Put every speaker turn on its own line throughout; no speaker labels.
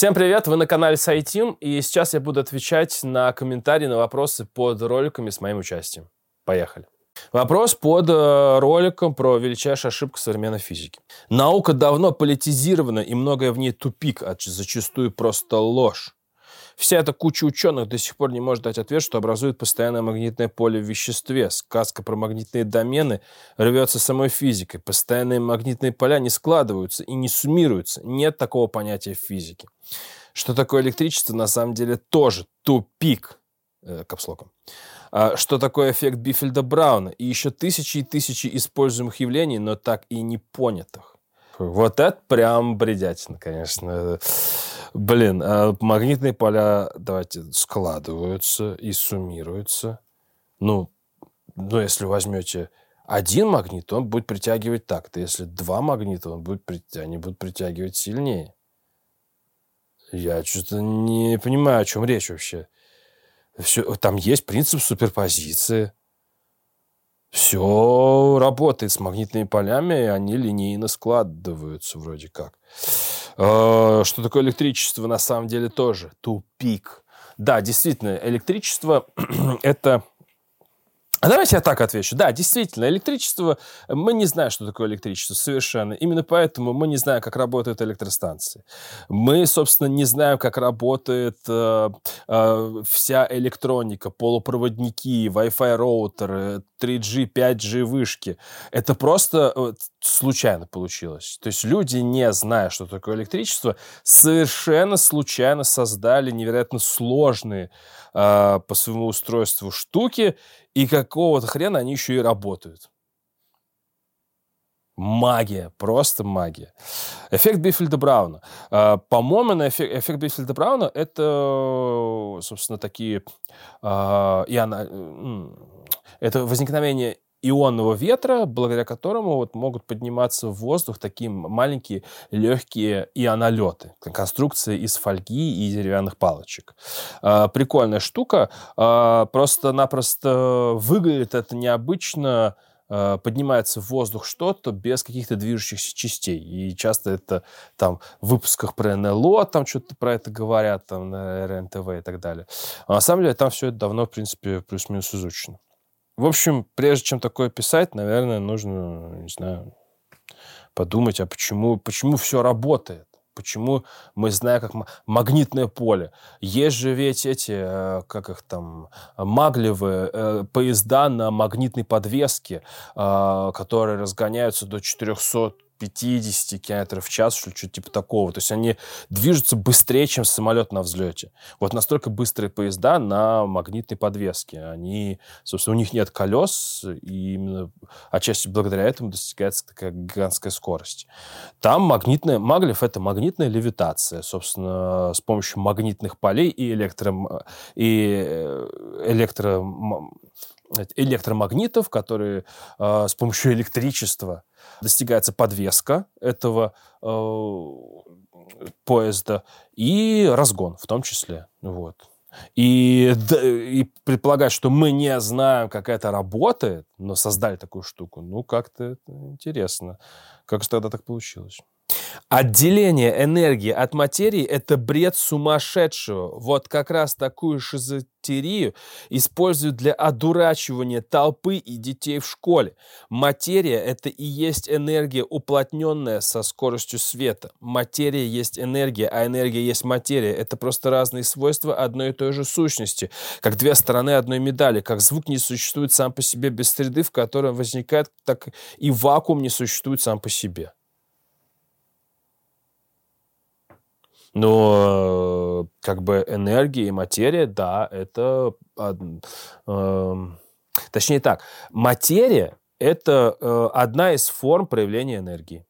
Всем привет, вы на канале Сайтим, и сейчас я буду отвечать на комментарии, на вопросы под роликами с моим участием. Поехали. Вопрос под э, роликом про величайшую ошибку современной физики. Наука давно политизирована, и многое в ней тупик, а зачастую просто ложь. Вся эта куча ученых до сих пор не может дать ответ, что образует постоянное магнитное поле в веществе. Сказка про магнитные домены рвется самой физикой. Постоянные магнитные поля не складываются и не суммируются. Нет такого понятия в физике. Что такое электричество, на самом деле тоже тупик. Э, капслоком. А что такое эффект Бифельда Брауна? И еще тысячи и тысячи используемых явлений, но так и не понятых. Вот это прям бредятина, конечно. Блин, а магнитные поля, давайте, складываются и суммируются. Ну, ну, если возьмете один магнит, он будет притягивать так-то. Если два магнита, он будет, они будут притягивать сильнее. Я что-то не понимаю, о чем речь вообще. Все, там есть принцип суперпозиции. Все работает с магнитными полями, и они линейно складываются вроде как. А, что такое электричество на самом деле тоже? Тупик. Да, действительно, электричество – это а давайте я так отвечу. Да, действительно, электричество, мы не знаем, что такое электричество совершенно. Именно поэтому мы не знаем, как работают электростанции. Мы, собственно, не знаем, как работает э, э, вся электроника, полупроводники, Wi-Fi роутеры, 3G, 5G вышки. Это просто э, случайно получилось. То есть люди, не зная, что такое электричество, совершенно случайно создали невероятно сложные э, по своему устройству штуки, и какого-то хрена они еще и работают. Магия, просто магия. Эффект Бифельда Брауна. А, по-моему, на эффект, эффект Бифельда Брауна это, собственно, такие... А, и она, это возникновение ионного ветра, благодаря которому вот могут подниматься в воздух такие маленькие легкие ионолеты. Конструкция из фольги и деревянных палочек. А, прикольная штука. А, просто-напросто выглядит это необычно а, поднимается в воздух что-то без каких-то движущихся частей. И часто это там в выпусках про НЛО, там что-то про это говорят, там на РНТВ и так далее. А на самом деле там все это давно, в принципе, плюс-минус изучено. В общем, прежде чем такое писать, наверное, нужно, не знаю, подумать, а почему, почему все работает? Почему мы знаем, как магнитное поле? Есть же ведь эти, э, как их там, маглевые э, поезда на магнитной подвеске, э, которые разгоняются до 400 50 км в час, что что-то типа такого. То есть они движутся быстрее, чем самолет на взлете. Вот настолько быстрые поезда на магнитной подвеске. Они, собственно, у них нет колес, и именно отчасти благодаря этому достигается такая гигантская скорость. Там магнитная, маглев — это магнитная левитация, собственно, с помощью магнитных полей и, электро, и э, электро, электромагнитов, которые э, с помощью электричества достигается подвеска этого э, поезда и разгон в том числе. Вот. И, и предполагать, что мы не знаем, как это работает, но создали такую штуку, ну, как-то интересно. Как же тогда так получилось? Отделение энергии от материи – это бред сумасшедшего. Вот как раз такую шизотерию используют для одурачивания толпы и детей в школе. Материя – это и есть энергия, уплотненная со скоростью света. Материя есть энергия, а энергия есть материя. Это просто разные свойства одной и той же сущности, как две стороны одной медали. Как звук не существует сам по себе без среды, в которой возникает, так и вакуум не существует сам по себе. Но как бы энергия и материя, да, это... Э, точнее так, материя — это э, одна из форм проявления энергии.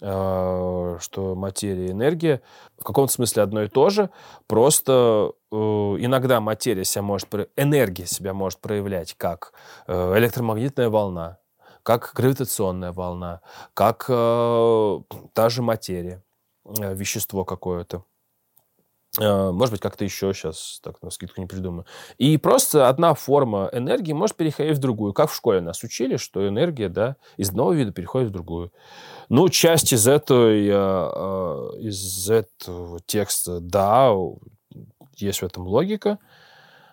Э, что материя и энергия в каком-то смысле одно и то же, просто э, иногда материя себя может... Энергия себя может проявлять как э, электромагнитная волна, как гравитационная волна, как э, та же материя. Э, вещество какое-то. Э, может быть, как-то еще сейчас, так на скидку не придумаю. И просто одна форма энергии может переходить в другую. Как в школе нас учили, что энергия, да, из одного вида переходит в другую. Ну, часть из этой, э, из этого текста, да, есть в этом логика.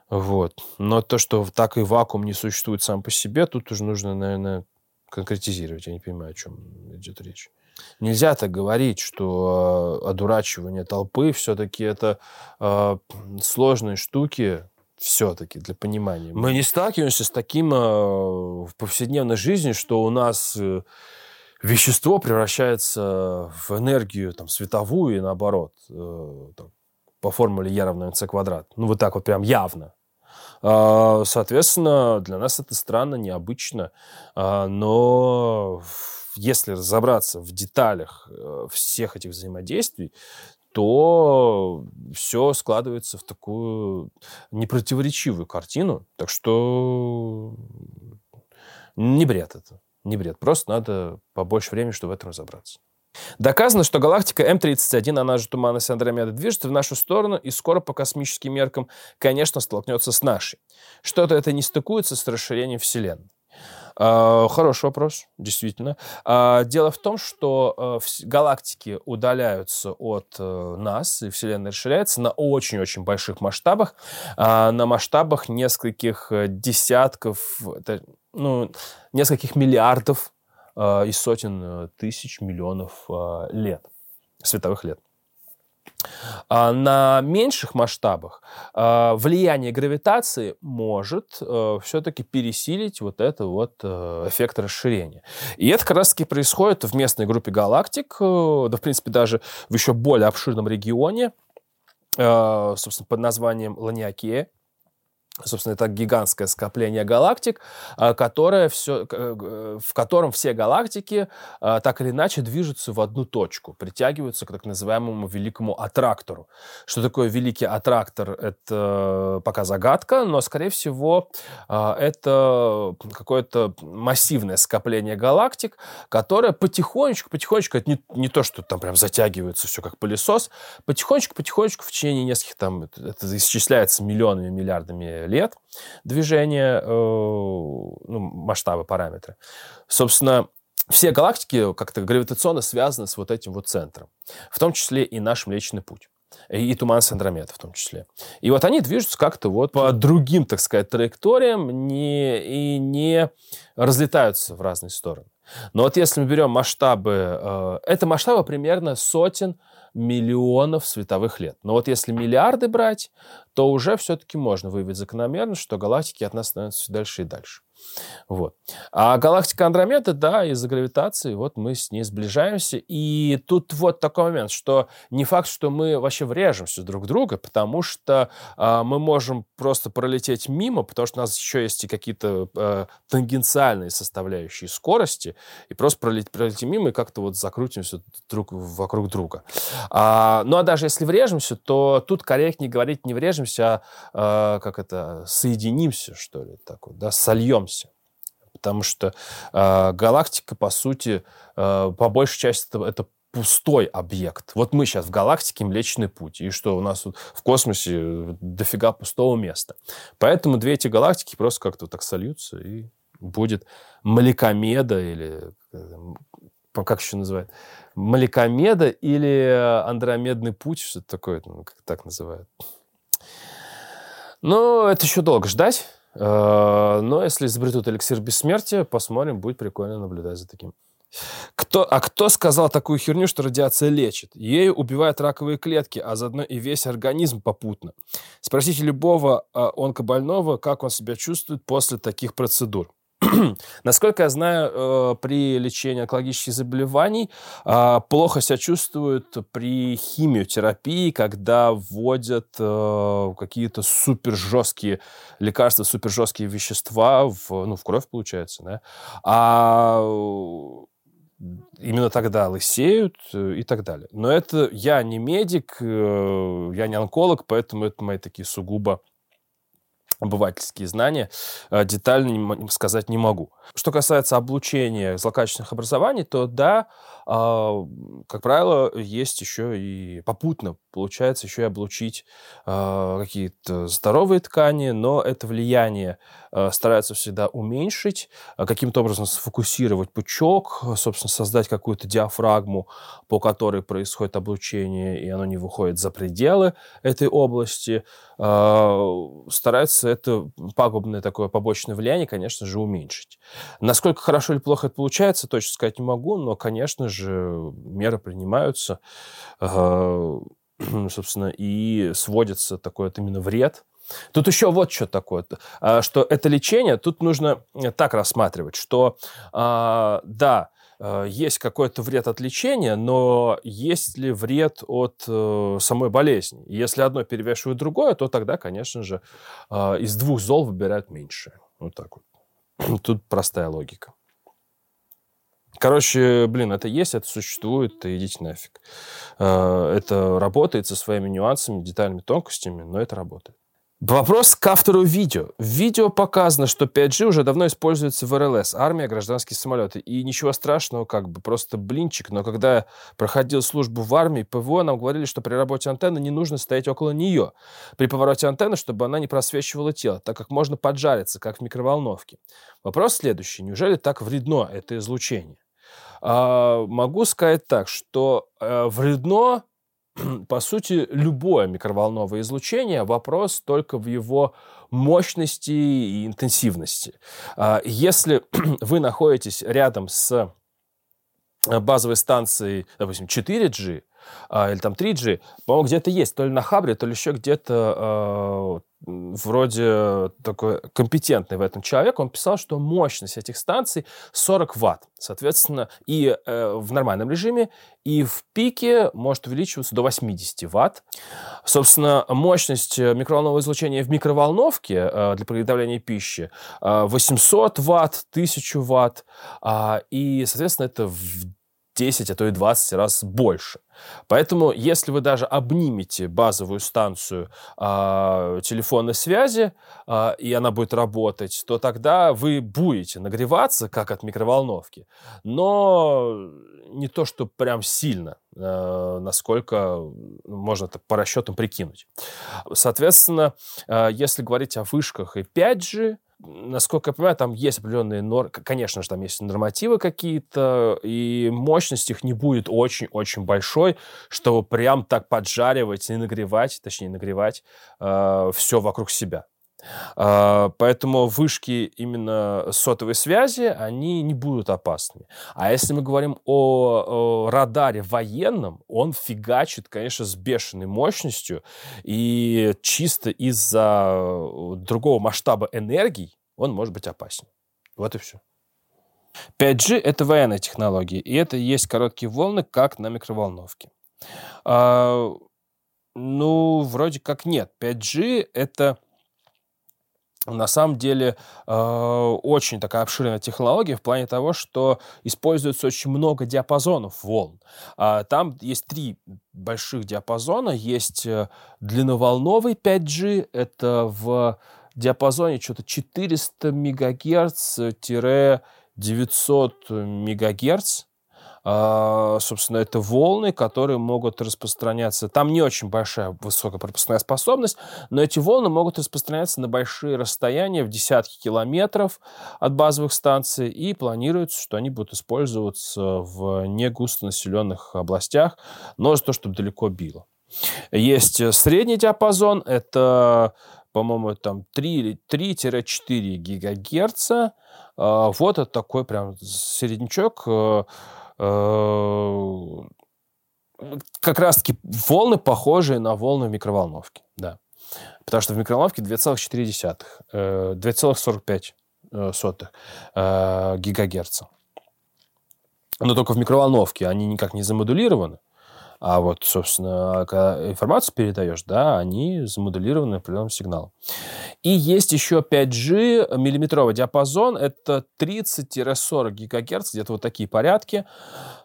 Вот. Но то, что так и вакуум не существует сам по себе, тут уже нужно, наверное, конкретизировать. Я не понимаю, о чем идет речь. Нельзя так говорить, что э, одурачивание толпы все-таки это э, сложные штуки, все-таки для понимания. Мы не сталкиваемся с таким э, в повседневной жизни, что у нас э, вещество превращается в энергию там, световую и наоборот, э, там, по формуле E равно mc квадрат. Ну, вот так вот прям явно. Э, соответственно, для нас это странно, необычно, э, но если разобраться в деталях э, всех этих взаимодействий, то все складывается в такую непротиворечивую картину. Так что не бред это. Не бред. Просто надо побольше времени, чтобы в этом разобраться. Доказано, что галактика М31, она же туманность Андромеды, движется в нашу сторону и скоро по космическим меркам, конечно, столкнется с нашей. Что-то это не стыкуется с расширением Вселенной. А, хороший вопрос, действительно. А, дело в том, что э, галактики удаляются от э, нас, и Вселенная расширяется на очень-очень больших масштабах, а, на масштабах нескольких э, десятков, ну, нескольких миллиардов и сотен тысяч миллионов лет, световых лет. А, на меньших масштабах а, влияние гравитации может э, все-таки пересилить вот это вот э, эффект расширения. И это как раз-таки происходит в местной группе галактик, э, да, в принципе, даже в еще более обширном регионе, собственно, под названием Ланиакея. Собственно, это гигантское скопление галактик, а, которое все, э, в котором все галактики а, так или иначе движутся в одну точку, притягиваются к так называемому великому аттрактору. Что такое великий аттрактор, это пока загадка, но, скорее всего, а, это какое-то массивное скопление галактик, которое потихонечку, потихонечку, это не, не то, что там прям затягивается все как пылесос, потихонечку, потихонечку в течение нескольких там, это исчисляется миллионами, миллиардами лет движения, э, ну, масштабы, параметры. Собственно, все галактики как-то гравитационно связаны с вот этим вот центром, в том числе и наш Млечный Путь. И, туман с Андромеда в том числе. И вот они движутся как-то вот по другим, так сказать, траекториям не, и не разлетаются в разные стороны. Но вот если мы берем масштабы, э, это масштабы примерно сотен миллионов световых лет. Но вот если миллиарды брать, то уже все-таки можно выявить закономерно, что галактики от нас становятся все дальше и дальше. Вот. А галактика Андромеда, да, из-за гравитации, вот мы с ней сближаемся. И тут вот такой момент, что не факт, что мы вообще врежемся друг в друга, потому что э, мы можем просто пролететь мимо, потому что у нас еще есть и какие-то э, тангенциальные составляющие скорости, и просто пролететь, пролетим мимо и как-то вот закрутимся друг вокруг друга. А, ну а даже если врежемся, то тут корректнее говорить не врежемся, а э, как это, соединимся, что ли, так вот, да, сольемся потому что э, галактика, по сути, э, по большей части это, это пустой объект. Вот мы сейчас в галактике Млечный Путь, и что у нас в космосе дофига пустого места. Поэтому две эти галактики просто как-то так сольются, и будет Малекомеда или как еще называют? Малекомеда или Андромедный путь, что-то такое, ну, как так называют. Но это еще долго ждать. Э, но если изобретут эликсир бессмертия, посмотрим, будет прикольно наблюдать за таким. Кто, а кто сказал такую херню, что радиация лечит? Ею убивают раковые клетки, а заодно и весь организм попутно. Спросите любого а, онкобольного, как он себя чувствует после таких процедур. Насколько я знаю, э, при лечении онкологических заболеваний э, плохо себя чувствуют при химиотерапии, когда вводят э, какие-то супер жесткие лекарства, супер жесткие вещества в, ну, в кровь, получается, да? А именно тогда лысеют и так далее. Но это я не медик, я не онколог, поэтому это мои такие сугубо обывательские знания, э, детально сказать не могу. Что касается облучения злокачественных образований, то да, а, как правило, есть еще и попутно, получается еще и облучить а, какие-то здоровые ткани, но это влияние а, стараются всегда уменьшить, каким-то образом сфокусировать пучок, собственно, создать какую-то диафрагму, по которой происходит облучение, и оно не выходит за пределы этой области. Стараются это пагубное такое побочное влияние, конечно же, уменьшить. Насколько хорошо или плохо это получается, точно сказать не могу, но, конечно же, меры принимаются, собственно, и сводится такой вот именно вред. Тут еще вот что такое, а, что это лечение, тут нужно э, так рассматривать, что, да, э, есть какой-то вред от лечения, но есть ли вред от э, самой болезни? Если одно перевешивает другое, то тогда, конечно же, а, из двух зол выбирают меньшее. Вот так вот. Тут простая логика. Короче, блин, это есть, это существует, идите нафиг. Э, это работает со своими нюансами, деталями, тонкостями, но это работает. Вопрос к автору видео. В видео показано, что 5G уже давно используется в РЛС, армия, гражданские самолеты. И ничего страшного, как бы, просто блинчик. Но когда я проходил службу в армии, ПВО нам говорили, что при работе антенны не нужно стоять около нее. При повороте антенны, чтобы она не просвечивала тело, так как можно поджариться, как в микроволновке. Вопрос следующий. Неужели так вредно это излучение? А, могу сказать так, что э, вредно, по сути, любое микроволновое излучение. Вопрос только в его мощности и интенсивности. А, если вы находитесь рядом с э, базовой станцией, допустим, 4G, а, или там 3G, по-моему, где-то есть, то ли на Хабре, то ли еще где-то вроде такой компетентный в этом человек, он писал, что мощность этих станций 40 ватт. Соответственно, и э, в нормальном режиме, и в пике может увеличиваться до 80 ватт. Собственно, мощность э, микроволнового излучения в микроволновке э, для приготовления пищи э, 800 ватт, 1000 ватт. Э, и, соответственно, это в 10, а то и 20 раз больше. Поэтому, если вы даже обнимете базовую станцию э, телефонной связи, э, и она будет работать, то тогда вы будете нагреваться, как от микроволновки, но не то, что прям сильно, э, насколько можно это по расчетам прикинуть. Соответственно, э, если говорить о вышках и 5G, насколько я понимаю, там есть определенные нормы, конечно же, там есть нормативы какие-то, и мощность их не будет очень-очень большой, чтобы прям так поджаривать и нагревать, точнее, нагревать э, все вокруг себя. Uh, поэтому вышки именно сотовой связи, они не будут опасными. А если мы говорим о, о радаре военном, он фигачит, конечно, с бешеной мощностью, и чисто из-за другого масштаба энергий он может быть опасен. Вот и все. 5G — это военная технология, и это есть короткие волны, как на микроволновке. А, ну, вроде как нет. 5G — это на самом деле э, очень такая обширная технология в плане того, что используется очень много диапазонов волн. Э, там есть три больших диапазона. Есть э, длинноволновый 5G, это в диапазоне что-то 400 мегагерц-900 мегагерц. А, собственно, это волны, которые могут распространяться. Там не очень большая высокая пропускная способность, но эти волны могут распространяться на большие расстояния, в десятки километров от базовых станций, и планируется, что они будут использоваться в негустонаселенных областях, но за то, чтобы далеко било. Есть средний диапазон, это, по-моему, там 3-4 гигагерца. А, вот это такой прям середнячок э, Э, как раз-таки волны, похожие на волны в микроволновке, да. Потому что в микроволновке 2,4, 2,45 э, э, гигагерца. Но только в микроволновке они никак не замодулированы. А вот, собственно, когда информацию передаешь, да, они замоделированы определенным сигналом. И есть еще 5G, миллиметровый диапазон, это 30-40 ГГц, где-то вот такие порядки.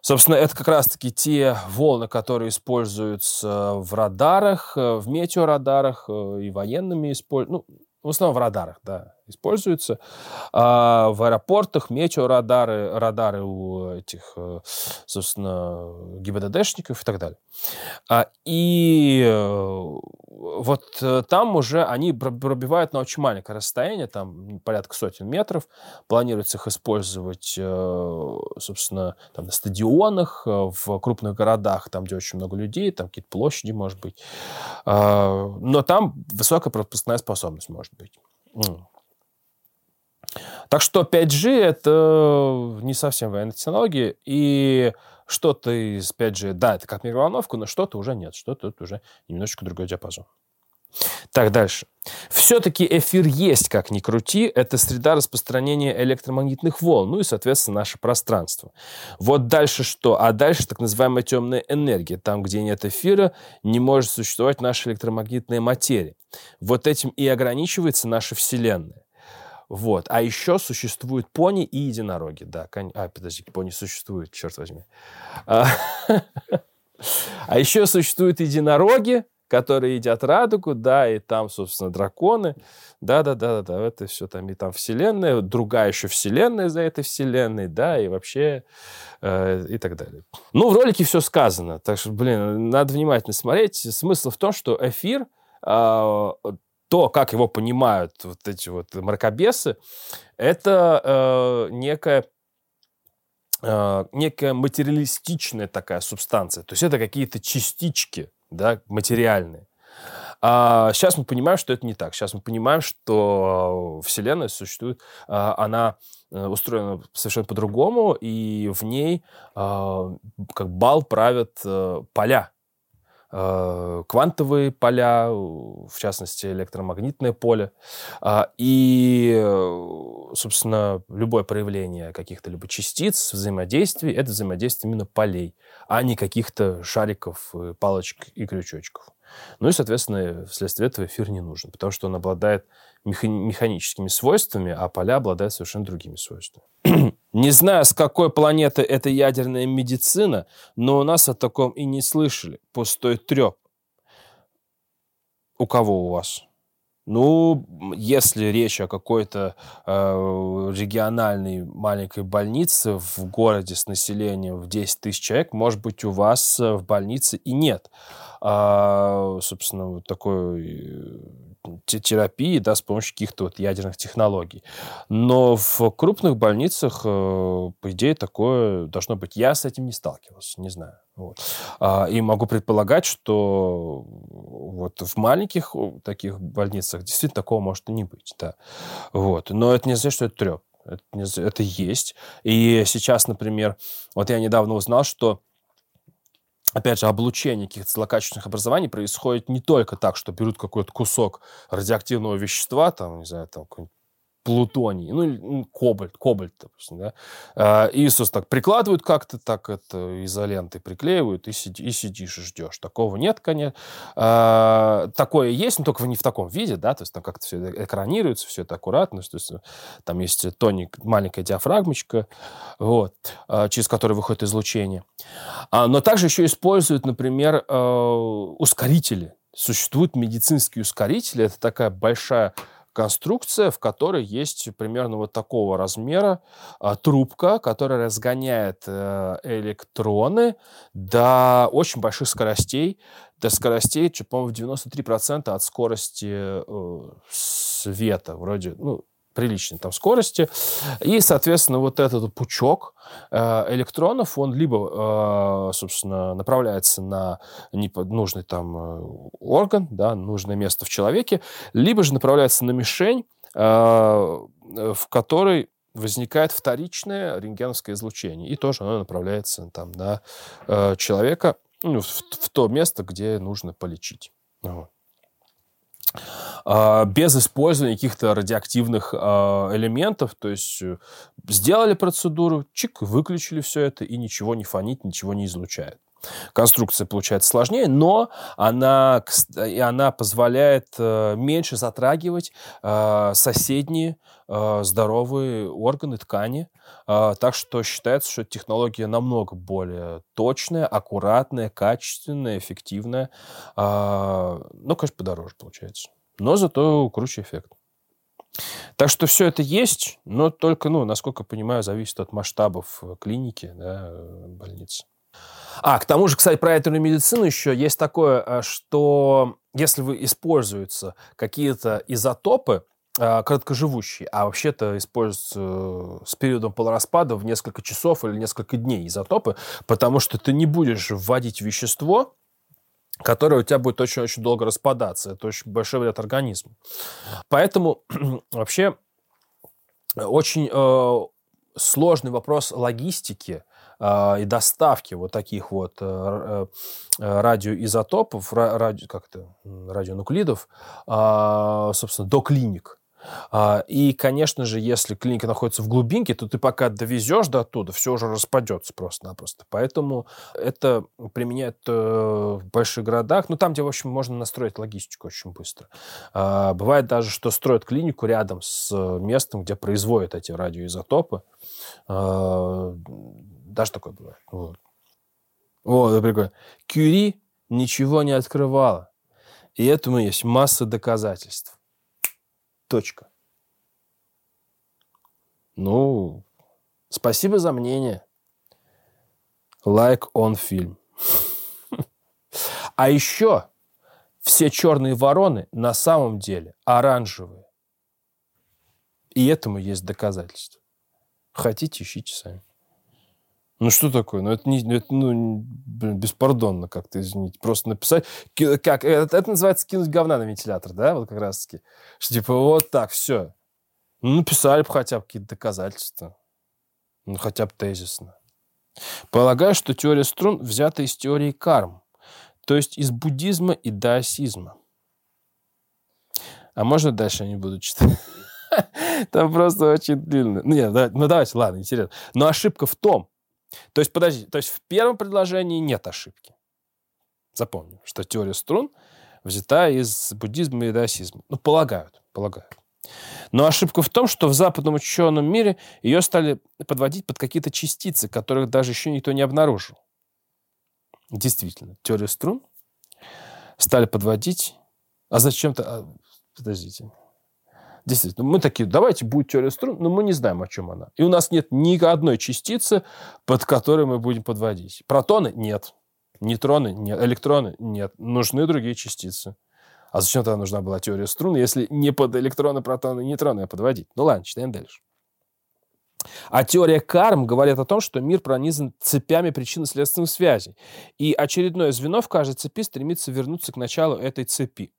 Собственно, это как раз-таки те волны, которые используются в радарах, в метеорадарах и военными используют. Ну, в основном в радарах, да, используются. А в аэропортах метеорадары, радары у этих, э, собственно, ГИБДДшников и так далее. А, и э, вот э, там уже они пробивают на очень маленькое расстояние, там порядка сотен метров. Планируется их использовать, собственно, там, на стадионах, в крупных городах, там, где очень много людей, там какие-то площади, может быть. А, но там высокая пропускная способность может быть. Так что 5G это не совсем военная технология, и что-то из 5G, да, это как микроволновка, но что-то уже нет, что-то это уже немножечко другой диапазон. Так, дальше. Все-таки эфир есть, как ни крути, это среда распространения электромагнитных волн, ну и, соответственно, наше пространство. Вот дальше что? А дальше так называемая темная энергия. Там, где нет эфира, не может существовать наша электромагнитная материя. Вот этим и ограничивается наша Вселенная. Вот. А еще существуют пони и единороги. Да, кон... А, подожди, пони существуют, черт возьми. А, а еще существуют единороги, которые едят радугу, да, и там, собственно, драконы. Да-да-да-да, это все там, и там вселенная, другая еще вселенная за этой вселенной, да, и вообще, э, и так далее. Ну, в ролике все сказано, так что, блин, надо внимательно смотреть. Смысл в том, что эфир э, то, как его понимают вот эти вот мракобесы, это э, некая э, некая материалистичная такая субстанция. То есть это какие-то частички, да, материальные. А сейчас мы понимаем, что это не так. Сейчас мы понимаем, что Вселенная существует, а, она э, устроена совершенно по-другому, и в ней как бал правят э, поля. Э, квантовые поля, в частности, электромагнитное поле. А, и, э, собственно, любое проявление каких-то либо частиц, взаимодействий, это взаимодействие именно полей, а не каких-то шариков, палочек и крючочков. Ну и, соответственно, вследствие этого эфир не нужен, потому что он обладает механическими свойствами, а поля обладают совершенно другими свойствами. Не знаю, с какой планеты эта ядерная медицина, но у нас о таком и не слышали. Пустой треп. У кого у вас? Ну, если речь о какой-то э, региональной маленькой больнице в городе с населением в 10 тысяч человек, может быть, у вас э, в больнице и нет, а, собственно, вот такой э, терапии, да, с помощью каких-то вот ядерных технологий. Но в крупных больницах, э, по идее, такое должно быть. Я с этим не сталкивался, не знаю. Вот. А, и могу предполагать, что вот в маленьких таких больницах действительно такого может и не быть. Да. Вот. Но это не значит, что это треп. Это, это есть. И сейчас, например, вот я недавно узнал, что опять же, облучение каких-то злокачественных образований происходит не только так, что берут какой-то кусок радиоактивного вещества, там, не знаю, там, какой-нибудь плутоний, ну, ну, кобальт, кобальт, допустим, да, а, и, собственно, так прикладывают как-то так это изолентой, приклеивают, и, сиди, и сидишь и ждешь. Такого нет, конечно. А, такое есть, но только не в таком виде, да, то есть там как-то все экранируется, все это аккуратно, то есть там есть тоник, маленькая диафрагмочка, вот, а, через которую выходит излучение. Но также еще используют, например, ускорители. Существуют медицинские ускорители, это такая большая конструкция, в которой есть примерно вот такого размера а, трубка, которая разгоняет а, электроны до очень больших скоростей, до скоростей, по-моему, 93% от скорости э, света, вроде, ну, приличной там скорости. И, соответственно, вот этот пучок э, электронов, он либо, э, собственно, направляется на нужный там э, орган, да, нужное место в человеке, либо же направляется на мишень, в которой возникает вторичное рентгеновское излучение. И тоже оно направляется там на человека, ну, в, то место, где нужно полечить. Вот. А, без использования каких-то радиоактивных а, элементов. То есть э, сделали процедуру, чик, выключили все это, и ничего не фонит, ничего не излучает. Конструкция получается сложнее, но она, и она позволяет э, меньше затрагивать э, соседние здоровые органы, ткани. Так что считается, что технология намного более точная, аккуратная, качественная, эффективная. Но, конечно, подороже получается но зато круче эффект. Так что все это есть, но только, ну, насколько понимаю, зависит от масштабов э, клиники, да, э, больницы. А, к тому же, кстати, про ядерную медицину еще есть такое, э, что если вы используются какие-то изотопы, короткоживущие, а вообще-то используются с периодом полураспада в несколько часов или несколько дней изотопы, потому что ты не будешь вводить вещество, которое у тебя будет очень-очень долго распадаться. Это очень большой вред организму. Поэтому вообще очень э, сложный вопрос логистики э, и доставки вот таких вот э, э, радиоизотопов, радио, как это, радионуклидов, э, собственно, до клиник. А, и, конечно же, если клиника находится в глубинке, то ты пока довезешь до оттуда, все уже распадется просто-напросто. Поэтому это применяют э, в больших городах, ну, там, где, в общем, можно настроить логистику очень быстро. А, бывает даже, что строят клинику рядом с местом, где производят эти радиоизотопы. Даже такое бывает. Вот. Вот, прикольно. Кюри ничего не открывала. И этому есть масса доказательств. Точка. Ну, спасибо за мнение. Лайк он фильм. А еще все черные вороны на самом деле оранжевые. И этому есть доказательства. Хотите, ищите сами. Ну что такое? Ну это не, ну, это, ну, блин, беспардонно как-то, извините. Просто написать, как, это, это называется кинуть говна на вентилятор, да, вот как раз таки. Что типа вот так, все. Ну написали бы хотя бы какие-то доказательства. Ну хотя бы тезисно. Полагаю, что теория струн взята из теории карм, то есть из буддизма и даосизма. А можно дальше я не буду читать? Там просто очень длинно. Ну, нет, ну давайте, ладно, интересно. Но ошибка в том, то есть, подожди, то есть в первом предложении нет ошибки. Запомним, что теория струн взята из буддизма и даосизма. Ну, полагают, полагают. Но ошибка в том, что в западном ученом мире ее стали подводить под какие-то частицы, которых даже еще никто не обнаружил. Действительно, теорию струн стали подводить... А зачем-то... А, подождите. Действительно, мы такие, давайте будет теория струн, но мы не знаем, о чем она. И у нас нет ни одной частицы, под которой мы будем подводить. Протоны – нет. Нейтроны – нет. Электроны – нет. Нужны другие частицы. А зачем тогда нужна была теория струн, если не под электроны, протоны и нейтроны подводить? Ну ладно, читаем дальше. А теория карм говорит о том, что мир пронизан цепями причинно-следственных связей. И очередное звено в каждой цепи стремится вернуться к началу этой цепи.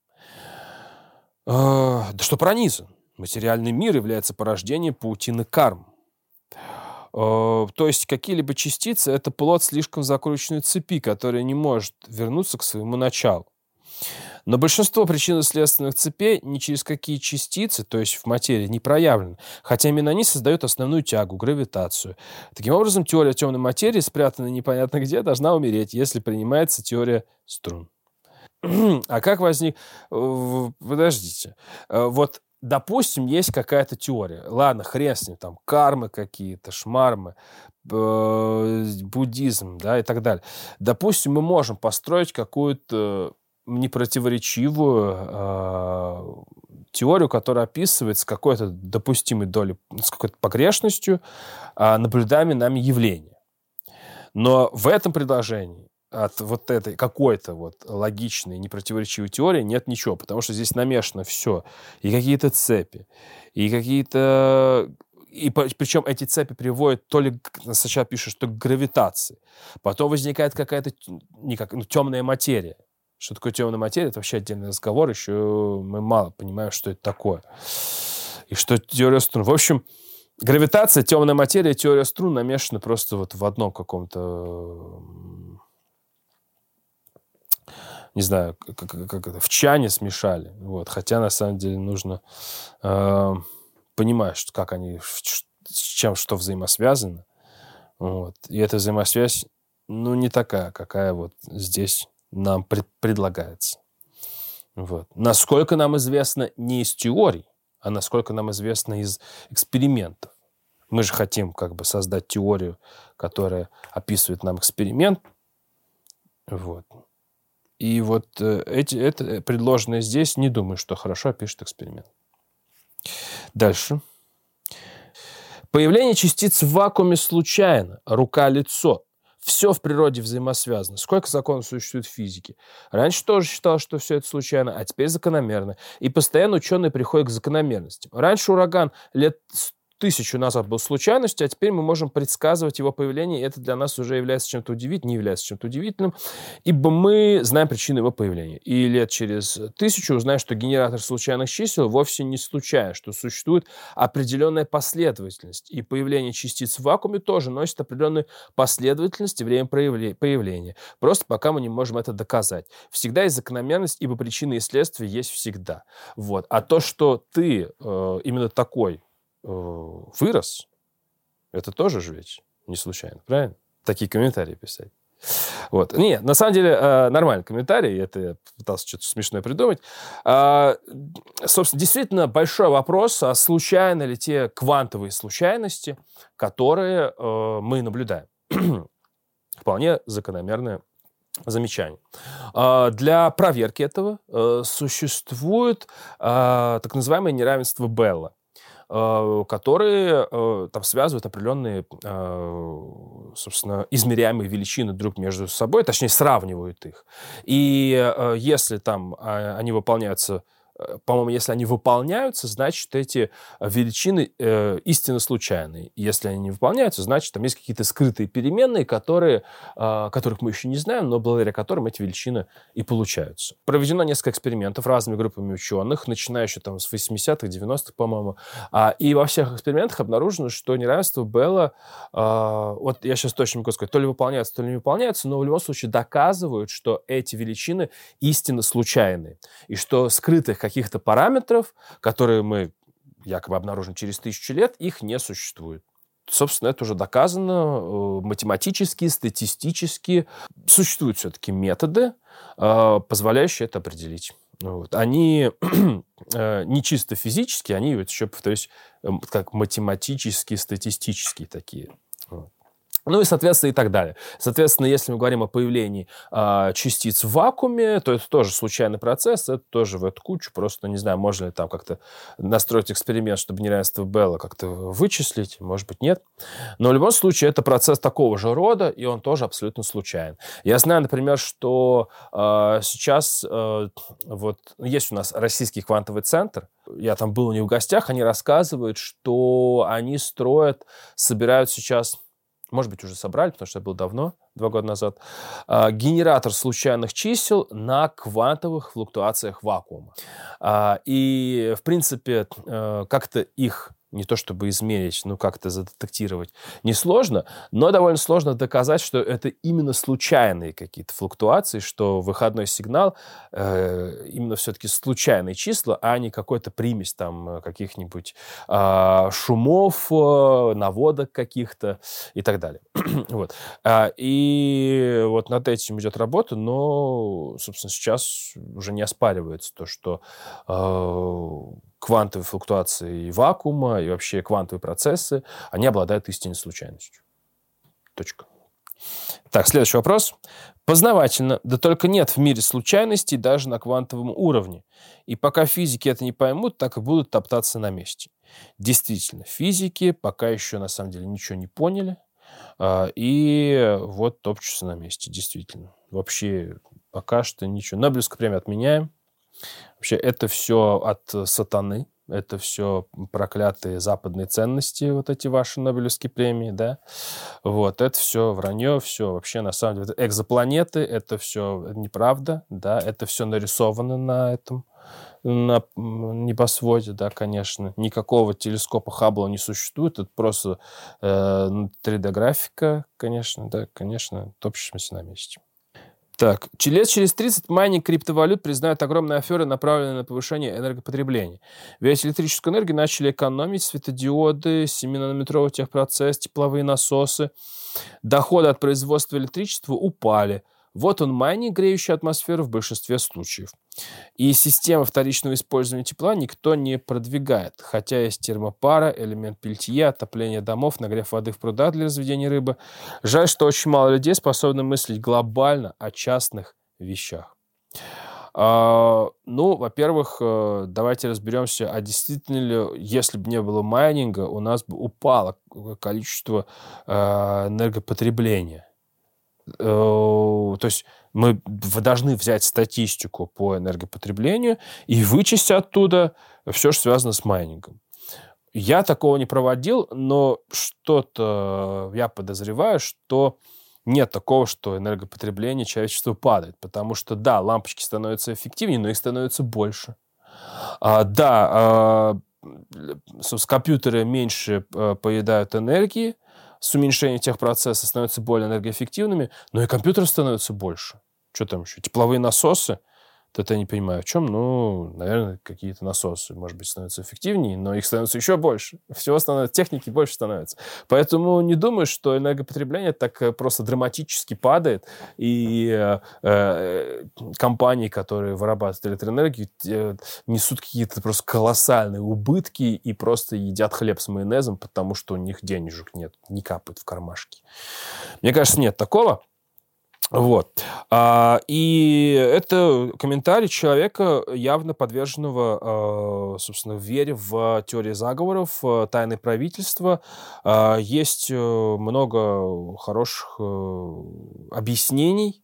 А, да что пронизан. Материальный мир является порождением паутины карм. А, то есть какие-либо частицы – это плод слишком закрученной цепи, которая не может вернуться к своему началу. Но большинство причинно-следственных цепей ни через какие частицы, то есть в материи, не проявлены, хотя именно они создают основную тягу, гравитацию. Таким образом, теория темной материи, спрятанная непонятно где, должна умереть, если принимается теория струн. А как возник... Подождите. Э, вот, допустим, есть какая-то теория. Ладно, хрен с ним, там, кармы какие-то, шмармы, буддизм, да, и так далее. Допустим, мы можем построить какую-то непротиворечивую э, теорию, которая описывает с какой-то допустимой долей, с какой-то погрешностью э, наблюдаемые нами явления. Но в этом предложении от вот этой какой-то вот логичной, непротиворечивой теории нет ничего, потому что здесь намешано все. И какие-то цепи, и какие-то... И причем эти цепи приводят то ли, сначала пишут, что к гравитации, потом возникает какая-то не как, ну, темная материя. Что такое темная материя, это вообще отдельный разговор, еще мы мало понимаем, что это такое. И что теория струн. В общем, гравитация, темная материя, теория струн намешаны просто вот в одном каком-то не знаю, как, как это, в чане смешали. Вот. Хотя, на самом деле, нужно э, понимать, что, как они, с чем что взаимосвязано. Вот. И эта взаимосвязь, ну, не такая, какая вот здесь нам пред, предлагается. Вот. Насколько нам известно не из теорий, а насколько нам известно из экспериментов. Мы же хотим как бы создать теорию, которая описывает нам эксперимент. Вот. И вот э, эти, это предложенное здесь, не думаю, что хорошо опишет эксперимент. Дальше. Появление частиц в вакууме случайно. Рука-лицо. Все в природе взаимосвязано. Сколько законов существует в физике? Раньше тоже считал, что все это случайно, а теперь закономерно. И постоянно ученые приходят к закономерностям. Раньше ураган лет тысячу назад был случайностью, а теперь мы можем предсказывать его появление, и это для нас уже является чем-то удивительным, не является чем-то удивительным, ибо мы знаем причину его появления. И лет через тысячу узнаем, что генератор случайных чисел вовсе не случайно, что существует определенная последовательность, и появление частиц в вакууме тоже носит определенную последовательность и время появления. Просто пока мы не можем это доказать. Всегда есть закономерность, ибо причины и следствия есть всегда. Вот. А то, что ты э, именно такой вырос, это тоже же ведь не случайно, правильно? Такие комментарии писать. Вот. Не, на самом деле э, нормальный комментарий, это я пытался что-то смешное придумать. А, собственно, действительно большой вопрос, а случайно ли те квантовые случайности, которые э, мы наблюдаем. Вполне закономерное замечание. А, для проверки этого существует так называемое неравенство Белла. Э, которые э, там связывают определенные, э, собственно, измеряемые величины друг между собой, точнее, сравнивают их. И если там а, они выполняются по-моему, если они выполняются, значит, эти величины э, истинно случайные. Если они не выполняются, значит, там есть какие-то скрытые переменные, которые, э, которых мы еще не знаем, но благодаря которым эти величины и получаются. Проведено несколько экспериментов разными группами ученых, начиная еще там с 80-х, 90-х, по-моему. А, и во всех экспериментах обнаружено, что неравенство Белла, э, вот я сейчас точно не могу сказать, то ли выполняется, то ли не выполняется, но в любом случае доказывают, что эти величины истинно случайные. И что скрытых каких-то параметров, которые мы якобы обнаружим через тысячу лет, их не существует. Собственно, это уже доказано э, математически, статистически. Существуют все-таки методы, э, позволяющие это определить. Вот. Они э, не чисто физические, они вот еще, повторюсь, как математические, статистические такие. Вот. Ну и, соответственно, и так далее. Соответственно, если мы говорим о появлении э, частиц в вакууме, то это тоже случайный процесс, это тоже в эту кучу. Просто не знаю, можно ли там как-то настроить эксперимент, чтобы неравенство Белла как-то вычислить, может быть, нет. Но в любом случае это процесс такого же рода, и он тоже абсолютно случайен. Я знаю, например, что э, сейчас э, вот есть у нас российский квантовый центр, я там был у них в гостях, они рассказывают, что они строят, собирают сейчас может быть, уже собрали, потому что это было давно, два года назад, а, генератор случайных чисел на квантовых флуктуациях вакуума. А, и, в принципе, э, как-то их не то чтобы измерить, ну как-то задетектировать несложно, но довольно сложно доказать, что это именно случайные какие-то флуктуации, что выходной сигнал э, именно все-таки случайные числа, а не какой-то примесь там каких-нибудь э, шумов, э, наводок каких-то и так далее. вот. А, и вот над этим идет работа, но, собственно, сейчас уже не оспаривается то, что э, квантовые флуктуации вакуума и вообще квантовые процессы, они обладают истинной случайностью. Точка. Так, следующий вопрос. Познавательно, да только нет в мире случайностей даже на квантовом уровне. И пока физики это не поймут, так и будут топтаться на месте. Действительно, физики пока еще на самом деле ничего не поняли. А, и вот топчутся на месте, действительно. Вообще пока что ничего. Нобелевскую премию отменяем. Вообще это все от э, сатаны, это все проклятые западные ценности, вот эти ваши Нобелевские премии, да. Вот, это все вранье, все вообще на самом деле. Экзопланеты, это все неправда, да, это все нарисовано на этом, на небосводе, да, конечно. Никакого телескопа Хаббла не существует, это просто э, 3D-графика, конечно, да, конечно, топчемся на месте. Так, лет через 30 майнинг криптовалют признают огромные аферы, направленные на повышение энергопотребления. Ведь электрическую энергию начали экономить светодиоды, 7-нанометровый техпроцесс, тепловые насосы. Доходы от производства электричества упали. Вот он майнинг, греющий атмосферу в большинстве случаев. И система вторичного использования тепла никто не продвигает, хотя есть термопара, элемент пельтье, отопление домов, нагрев воды в прудах для разведения рыбы. Жаль, что очень мало людей способны мыслить глобально о частных вещах. А, ну, во-первых, э, давайте разберемся, а действительно ли, если бы не было майнинга, у нас бы упало количество э, энергопотребления. Э, то есть мы должны взять статистику по энергопотреблению и вычесть оттуда все, что связано с майнингом. Я такого не проводил, но что-то я подозреваю, что нет такого, что энергопотребление человечества падает, потому что, да, лампочки становятся эффективнее, но их становится больше. А, да, а, компьютеры меньше а, поедают энергии, с уменьшением тех процессов становятся более энергоэффективными, но и компьютеры становятся больше. Что там еще? Тепловые насосы – это я не понимаю, в чем. Ну, наверное, какие-то насосы, может быть, становятся эффективнее, но их становится еще больше. Всего становится, техники больше становится. Поэтому не думаю, что энергопотребление так э, просто драматически падает, и э, э, компании, которые вырабатывают электроэнергию, э, несут какие-то просто колоссальные убытки и просто едят хлеб с майонезом, потому что у них денежек нет, не капает в кармашки. Мне кажется, нет такого. Вот. А, и это комментарий человека, явно подверженного, а, собственно, вере в теории заговоров, тайны правительства. А, есть э, много хороших э, объяснений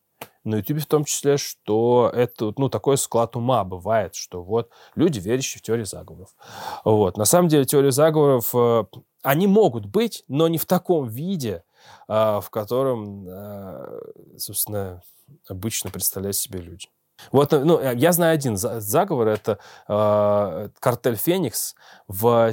на YouTube в том числе, что это, ну, такой склад ума бывает, что вот люди, верящие в теорию заговоров. Вот. На самом деле теории заговоров, э, они могут быть, но не в таком виде, а, в котором, а, собственно, обычно представляют себе люди. Вот, ну, э, я знаю один заговор, это э, картель Феникс в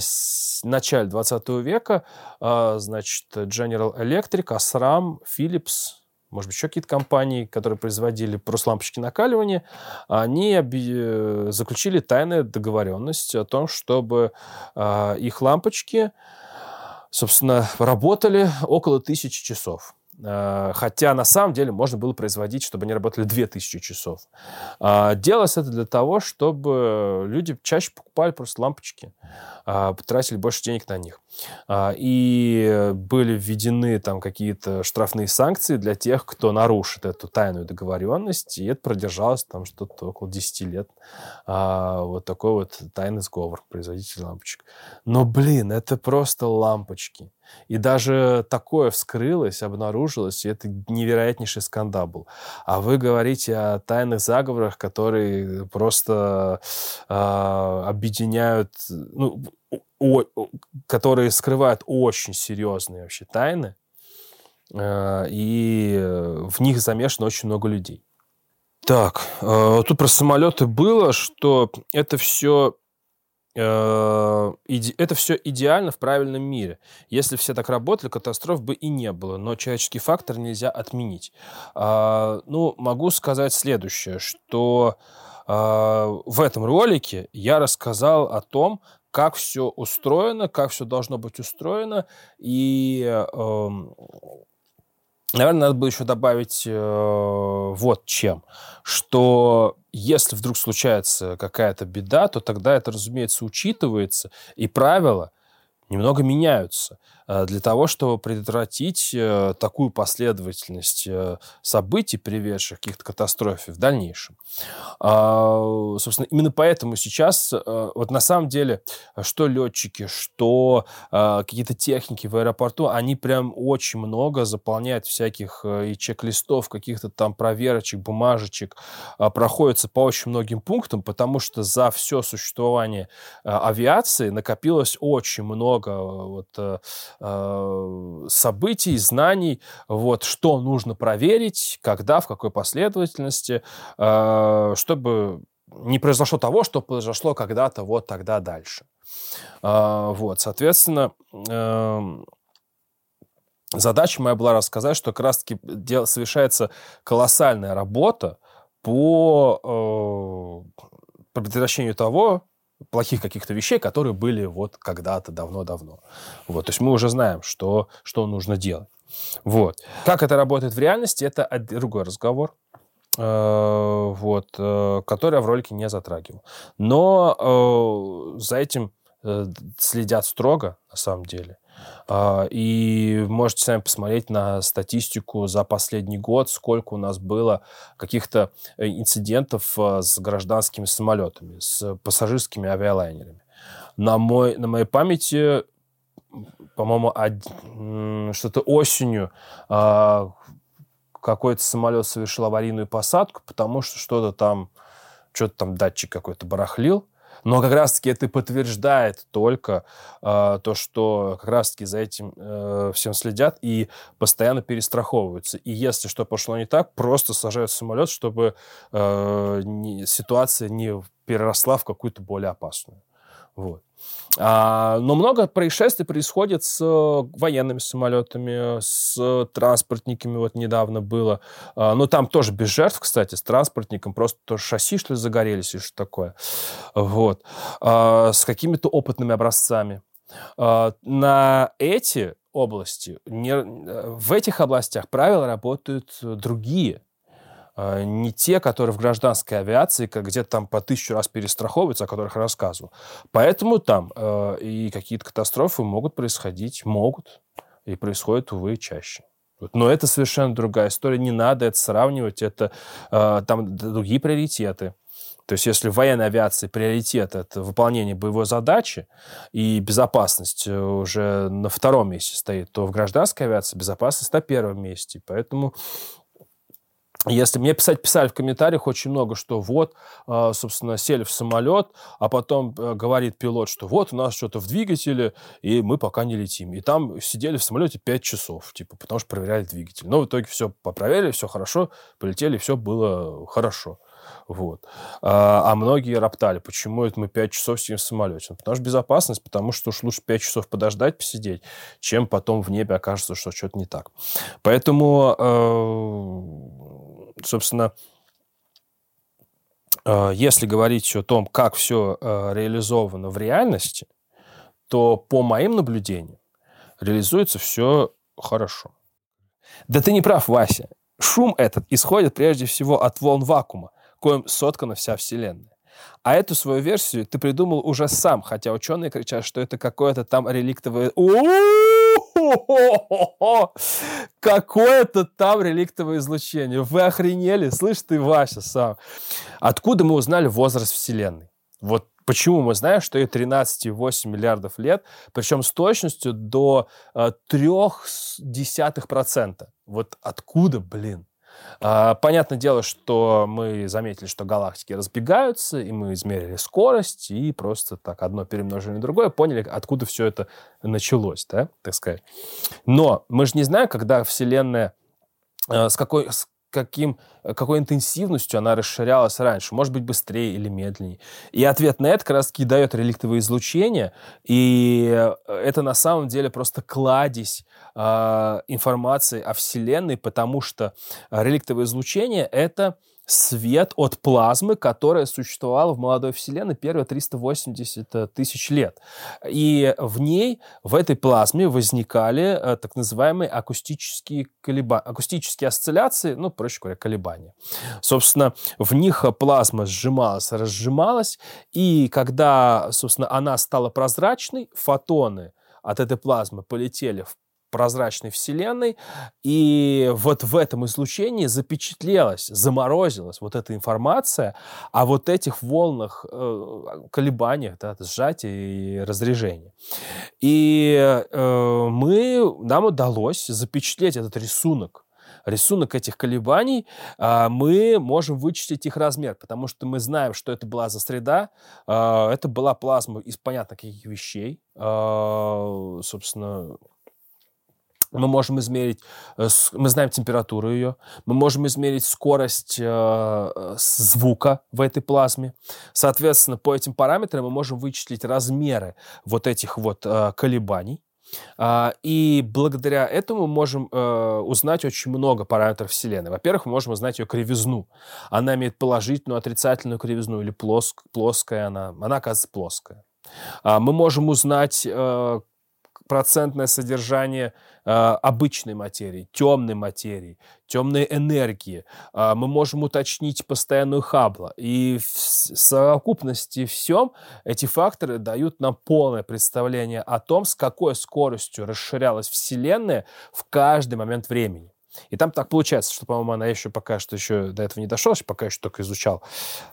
начале 20 века, э, значит, General Electric, Osram, Philips, может быть, еще какие-то компании, которые производили просто лампочки накаливания, они оби- заключили тайную договоренность о том, чтобы э, их лампочки собственно, работали около тысячи часов. Э, хотя на самом деле можно было производить, чтобы они работали 2000 часов. А, делалось это для того, чтобы люди чаще покупали просто лампочки, а, потратили больше денег на них. А, и были введены там какие-то штрафные санкции для тех, кто нарушит эту тайную договоренность, и это продержалось там что-то около 10 лет. Вот такой вот тайный сговор производителей лампочек. Но, блин, это просто лампочки. И даже такое вскрылось, обнаружилось, и это невероятнейший скандал был. А вы говорите о тайных заговорах, которые просто э, объединяют, ну, о, которые скрывают очень серьезные вообще тайны, э, и в них замешано очень много людей. Так, э, тут про самолеты было, что это все это все идеально в правильном мире. Если все так работали, катастроф бы и не было, но человеческий фактор нельзя отменить. А, ну, могу сказать следующее, что а, в этом ролике я рассказал о том, как все устроено, как все должно быть устроено, и эм, Наверное, надо было еще добавить э, вот чем, что если вдруг случается какая-то беда, то тогда это, разумеется, учитывается, и правила немного меняются. Э, для того, чтобы предотвратить э, такую последовательность э, событий, приведших к каких-то катастрофе в дальнейшем. А, собственно, именно поэтому сейчас, вот на самом деле, что летчики, что какие-то техники в аэропорту, они прям очень много заполняют всяких и чек-листов, каких-то там проверочек, бумажечек, проходятся по очень многим пунктам, потому что за все существование авиации накопилось очень много вот Э, событий, знаний, вот, что нужно проверить, когда, в какой последовательности, э, чтобы не произошло того, что произошло когда-то вот тогда дальше. Э, вот, соответственно, эм, задача моя была рассказать, что как раз-таки совершается колоссальная работа по предотвращению того, плохих каких-то вещей, которые были вот когда-то давно-давно. Вот, то есть мы уже знаем, что, что нужно делать. Вот. Как это работает в реальности, это другой разговор, э, вот, э, который я в ролике не затрагивал. Но э, за этим следят строго, на самом деле. А, и можете сами посмотреть на статистику за последний год, сколько у нас было каких-то э, инцидентов э, с гражданскими самолетами, с пассажирскими авиалайнерами. На, мой, на моей памяти, по-моему, что-то осенью а, какой-то самолет совершил аварийную посадку, потому что что-то там, что-то там датчик какой-то барахлил. Но как раз-таки это подтверждает только э, то, что как раз-таки за этим э, всем следят и постоянно перестраховываются. И если что пошло не так, просто сажают самолет, чтобы э, не, ситуация не переросла в какую-то более опасную. Вот. А, но много происшествий происходит с э, военными самолетами, с транспортниками. Вот недавно было. А, но там тоже без жертв, кстати, с транспортником. Просто то шасси, что ли, загорелись и что такое. Вот. А, с какими-то опытными образцами. На эти области, не, э, в этих областях правила работают другие. А, не те, которые в гражданской авиации, как где-то там по тысячу раз перестраховываются, о которых рассказывал. Поэтому там э, и какие-то катастрофы могут происходить, могут, и происходят, увы, чаще. Но это совершенно другая история, не надо это сравнивать, это э, там другие приоритеты. То есть если в военной авиации приоритет – это выполнение боевой задачи, и безопасность э, уже на втором месте стоит, то в гражданской авиации безопасность на первом месте. Поэтому если мне писать, писали в комментариях очень много, что вот, а, собственно, сели в самолет, а потом э, говорит пилот, что вот у нас что-то в двигателе, и мы пока не летим. И там сидели в самолете 5 часов, типа, потому что проверяли двигатель. Но в итоге все попроверили, все хорошо, полетели, все было хорошо. Вот. А, а многие роптали, почему это мы 5 часов сидим в самолете. Ну, потому что безопасность, потому что уж лучше 5 часов подождать, посидеть, чем потом в небе окажется, что что-то не так. Поэтому э, собственно, э, если говорить о том, как все э, реализовано в реальности, то по моим наблюдениям реализуется все хорошо. Да ты не прав, Вася. Шум этот исходит прежде всего от волн вакуума, коим соткана вся Вселенная. А эту свою версию ты придумал уже сам, хотя ученые кричат, что это какое-то там реликтовое... Какое-то там реликтовое излучение. Вы охренели? Слышь ты, Вася, сам. Откуда мы узнали возраст Вселенной? Вот Почему мы знаем, что ей 13,8 миллиардов лет, причем с точностью до э, 0,3%. Вот откуда, блин? А, понятное дело, что мы заметили, что галактики разбегаются, и мы измерили скорость, и просто так одно перемножили на другое, поняли, откуда все это началось, да, так сказать. Но мы же не знаем, когда Вселенная э, с какой, каким, какой интенсивностью она расширялась раньше. Может быть, быстрее или медленнее. И ответ на это как раз-таки дает реликтовое излучение. И э, это на самом деле просто кладезь э, информации о Вселенной, потому что реликтовое излучение — это свет от плазмы, которая существовала в молодой Вселенной первые 380 э, тысяч лет. И в ней, в этой плазме возникали э, так называемые акустические колебания, акустические осцилляции, ну, проще говоря, колебания. Собственно, в них плазма сжималась, разжималась, и когда, собственно, она стала прозрачной, фотоны от этой плазмы полетели в прозрачной Вселенной, и вот в этом излучении запечатлелась, заморозилась вот эта информация о вот этих волнах, э, колебаниях, да, сжатия и разрежения. И э, мы, нам удалось запечатлеть этот рисунок рисунок этих колебаний, а, мы можем вычислить их размер, потому что мы знаем, что это была за среда. А, это была плазма из понятно каких вещей. А, собственно, мы можем измерить, э, мы знаем температуру ее, мы можем измерить скорость э, звука в этой плазме. Соответственно, по этим параметрам мы можем вычислить размеры вот этих вот э, колебаний. Uh, и благодаря этому мы можем узнать очень много параметров Вселенной. Во-первых, мы можем узнать ее кривизну. Она имеет положительную, отрицательную кривизну или плоск, плоская она. Она, оказывается, плоская. Uh, мы можем узнать процентное содержание э, обычной материи, темной материи, темной энергии. Э, мы можем уточнить постоянную Хаббла. И в совокупности всем эти факторы дают нам полное представление о том, с какой скоростью расширялась Вселенная в каждый момент времени. И там так получается, что, по-моему, она еще пока что еще до этого не дошла, пока еще только изучал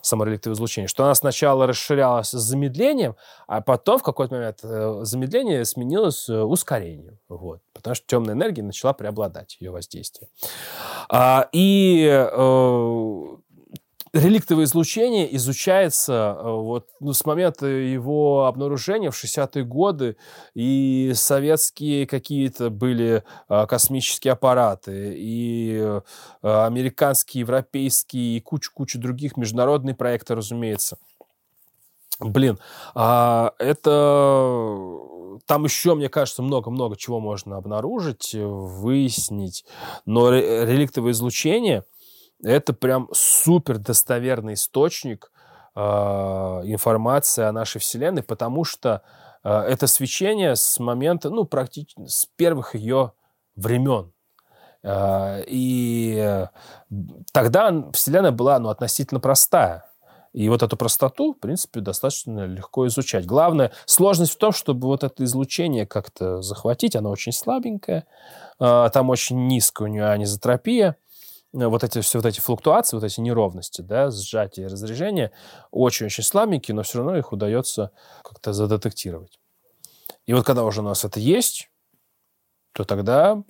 самореликтовое излучение, что она сначала расширялась с замедлением, а потом в какой-то момент э, замедление сменилось э, ускорением. Вот, потому что темная энергия начала преобладать ее воздействие. А, и э, реликтовое излучение изучается э, вот, ну, с момента его обнаружения в 60-е годы, и советские какие-то были а, космические аппараты, и а, американские, европейские, и куча-куча других международные проекты, разумеется. Блин, а, это там еще, мне кажется, много-много чего можно обнаружить, выяснить, но реликтовое излучение – это прям супер достоверный источник э, информации о нашей Вселенной, потому что э, это свечение с момента, ну, практически с первых ее времен. Э, и тогда Вселенная была, ну, относительно простая. И вот эту простоту, в принципе, достаточно легко изучать. Главное, сложность в том, чтобы вот это излучение как-то захватить. Оно очень слабенькое, там очень низкая у нее анизотропия. Э, вот эти все вот эти флуктуации, вот эти неровности, да, сжатие и разрежение очень-очень слабенькие, но все равно их удается как-то задетектировать. И вот когда уже у нас это есть, то тогда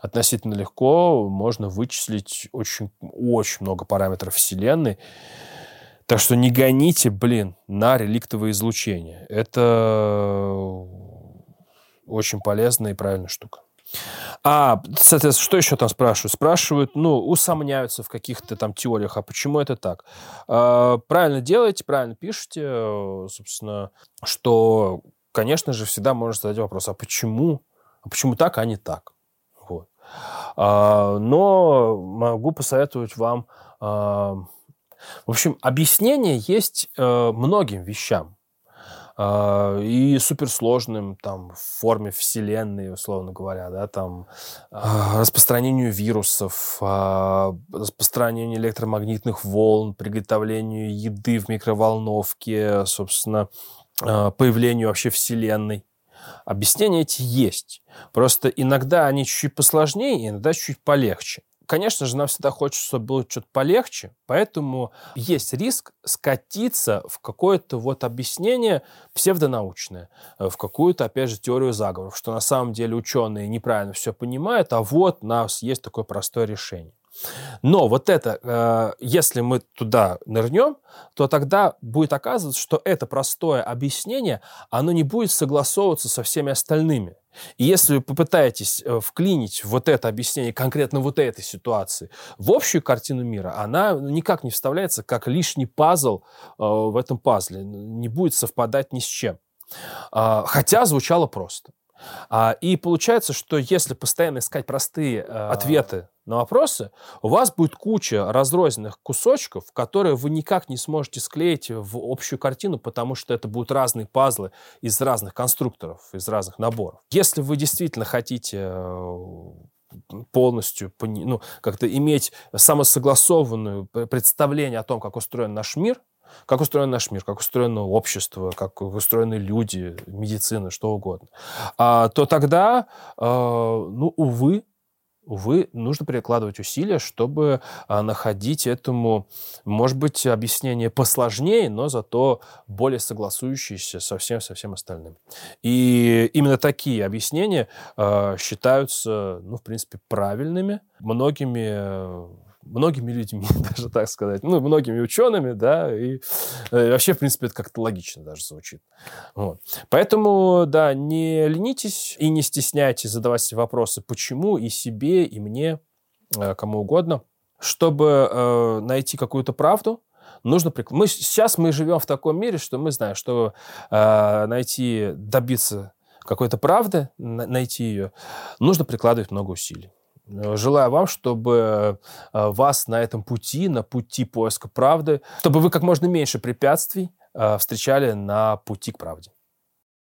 относительно легко можно вычислить очень, очень много параметров Вселенной. Так что не гоните, блин, на реликтовое излучение. Это очень полезная и правильная штука. А, соответственно, что еще там спрашивают? Спрашивают, ну, усомняются в каких-то там теориях, а почему это так? А, правильно делаете, правильно пишете, собственно, что, конечно же, всегда можно задать вопрос, а почему? А почему так, а не так? Вот. А, но могу посоветовать вам... А, в общем, объяснение есть а, многим вещам. А, и суперсложным, там, в форме вселенной, условно говоря, да, там, а, распространению вирусов, а, распространению электромагнитных волн, приготовлению еды в микроволновке, собственно, появлению вообще вселенной. Объяснения эти есть. Просто иногда они чуть-чуть посложнее, иногда чуть-чуть полегче. Конечно же, нам всегда хочется, чтобы было что-то полегче, поэтому есть риск скатиться в какое-то вот объяснение псевдонаучное, э, в какую-то, опять же, теорию заговоров, что на самом деле ученые неправильно все понимают, а вот у нас есть такое простое решение. Но вот это, э, если мы туда нырнем, то тогда будет оказываться, что это простое объяснение, оно не будет согласовываться со всеми остальными. И если вы попытаетесь э, вклинить вот это объяснение конкретно вот этой ситуации в общую картину мира, она никак не вставляется как лишний пазл э, в этом пазле, не будет совпадать ни с чем. А, хотя звучало просто. А, и получается, что если постоянно искать простые э, ответы на вопросы, у вас будет куча разрозненных кусочков, которые вы никак не сможете склеить в общую картину, потому что это будут разные пазлы из разных конструкторов, из разных наборов. Если вы действительно хотите э, полностью ну, как-то иметь самосогласованное представление о том, как устроен наш мир, как устроен наш мир, как устроено общество, как устроены люди, медицина, что угодно, а, то тогда, э, ну, увы, увы, нужно прикладывать усилия, чтобы а, находить этому, может быть, объяснение посложнее, но зато более согласующееся со всем, со всем остальным. И именно такие объяснения а, считаются, ну, в принципе, правильными многими многими людьми, даже так сказать, ну, многими учеными, да, и э, вообще, в принципе, это как-то логично даже звучит. Вот. Поэтому, да, не ленитесь и не стесняйтесь задавать вопросы почему и себе, и мне, э, кому угодно, чтобы э, найти какую-то правду, нужно прик... мы сейчас мы живем в таком мире, что мы знаем, что э, найти добиться какой-то правды, найти ее, нужно прикладывать много усилий. Э, желаю вам, чтобы э, вас на этом пути, на пути поиска правды, чтобы вы как можно меньше препятствий э, встречали на пути к правде.